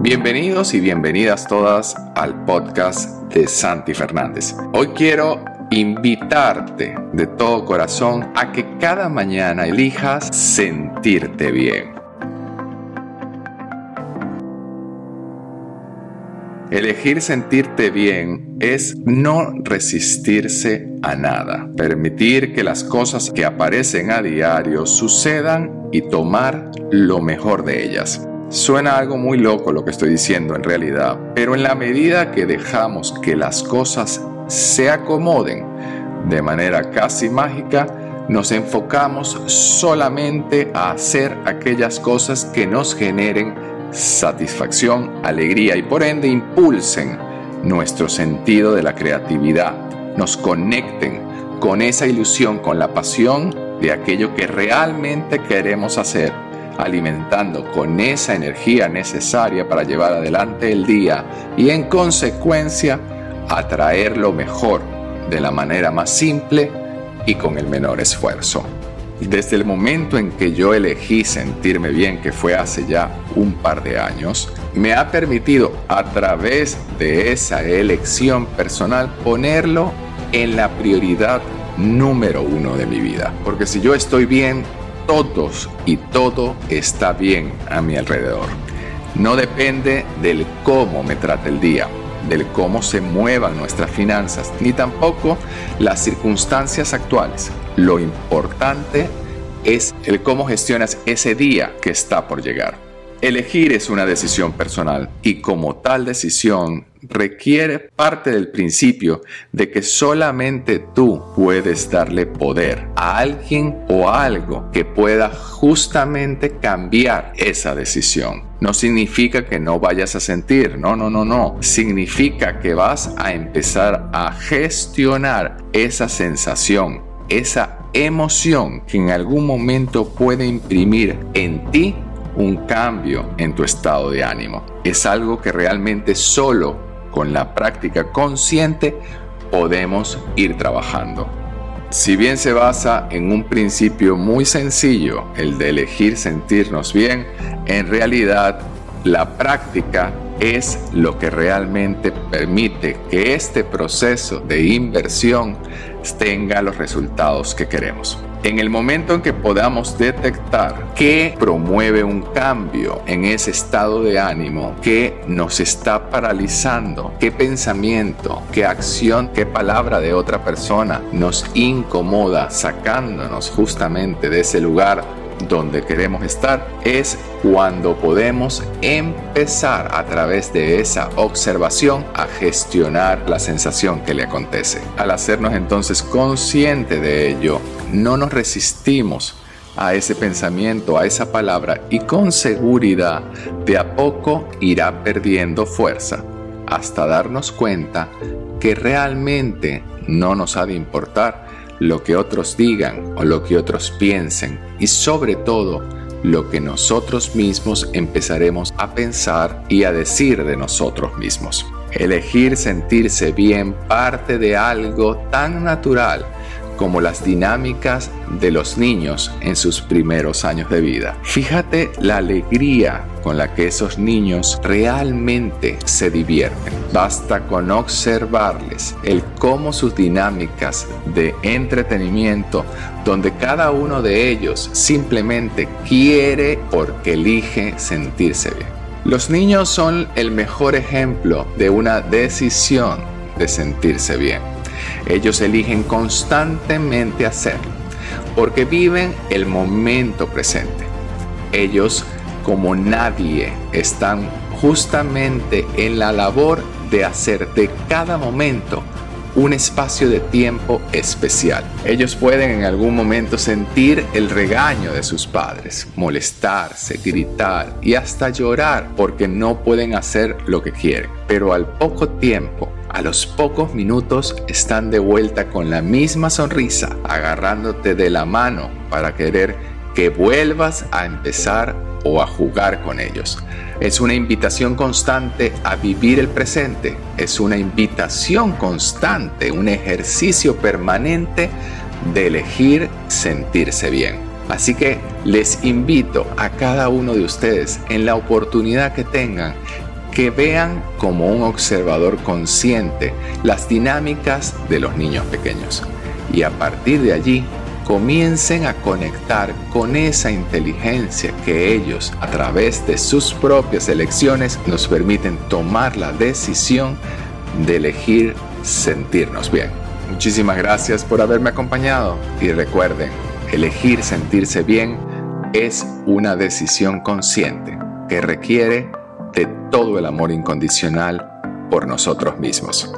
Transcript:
Bienvenidos y bienvenidas todas al podcast de Santi Fernández. Hoy quiero invitarte de todo corazón a que cada mañana elijas sentirte bien. Elegir sentirte bien es no resistirse a nada, permitir que las cosas que aparecen a diario sucedan y tomar lo mejor de ellas. Suena algo muy loco lo que estoy diciendo en realidad, pero en la medida que dejamos que las cosas se acomoden de manera casi mágica, nos enfocamos solamente a hacer aquellas cosas que nos generen satisfacción, alegría y por ende impulsen nuestro sentido de la creatividad, nos conecten con esa ilusión, con la pasión de aquello que realmente queremos hacer, alimentando con esa energía necesaria para llevar adelante el día y en consecuencia atraer lo mejor de la manera más simple y con el menor esfuerzo. Desde el momento en que yo elegí sentirme bien, que fue hace ya un par de años, me ha permitido a través de esa elección personal ponerlo en la prioridad número uno de mi vida. Porque si yo estoy bien, todos y todo está bien a mi alrededor. No depende del cómo me trate el día, del cómo se muevan nuestras finanzas, ni tampoco las circunstancias actuales. Lo importante es el cómo gestionas ese día que está por llegar. Elegir es una decisión personal y como tal decisión requiere parte del principio de que solamente tú puedes darle poder a alguien o a algo que pueda justamente cambiar esa decisión. No significa que no vayas a sentir, no, no, no, no. Significa que vas a empezar a gestionar esa sensación, esa emoción que en algún momento puede imprimir en ti un cambio en tu estado de ánimo. Es algo que realmente solo con la práctica consciente podemos ir trabajando. Si bien se basa en un principio muy sencillo, el de elegir sentirnos bien, en realidad la práctica es lo que realmente permite que este proceso de inversión tenga los resultados que queremos. En el momento en que podamos detectar que promueve un cambio en ese estado de ánimo que nos está paralizando, qué pensamiento, qué acción, qué palabra de otra persona nos incomoda sacándonos justamente de ese lugar donde queremos estar es cuando podemos empezar a través de esa observación a gestionar la sensación que le acontece. Al hacernos entonces consciente de ello, no nos resistimos a ese pensamiento, a esa palabra y con seguridad de a poco irá perdiendo fuerza hasta darnos cuenta que realmente no nos ha de importar lo que otros digan o lo que otros piensen y sobre todo lo que nosotros mismos empezaremos a pensar y a decir de nosotros mismos. Elegir sentirse bien parte de algo tan natural como las dinámicas de los niños en sus primeros años de vida. Fíjate la alegría con la que esos niños realmente se divierten. Basta con observarles el cómo sus dinámicas de entretenimiento, donde cada uno de ellos simplemente quiere porque elige sentirse bien. Los niños son el mejor ejemplo de una decisión de sentirse bien ellos eligen constantemente hacerlo porque viven el momento presente. Ellos, como nadie, están justamente en la labor de hacer de cada momento un espacio de tiempo especial. Ellos pueden en algún momento sentir el regaño de sus padres, molestarse, gritar y hasta llorar porque no pueden hacer lo que quieren. Pero al poco tiempo, a los pocos minutos están de vuelta con la misma sonrisa, agarrándote de la mano para querer que vuelvas a empezar o a jugar con ellos. Es una invitación constante a vivir el presente. Es una invitación constante, un ejercicio permanente de elegir sentirse bien. Así que les invito a cada uno de ustedes en la oportunidad que tengan que vean como un observador consciente las dinámicas de los niños pequeños y a partir de allí comiencen a conectar con esa inteligencia que ellos a través de sus propias elecciones nos permiten tomar la decisión de elegir sentirnos bien. Muchísimas gracias por haberme acompañado y recuerden, elegir sentirse bien es una decisión consciente que requiere de todo el amor incondicional por nosotros mismos.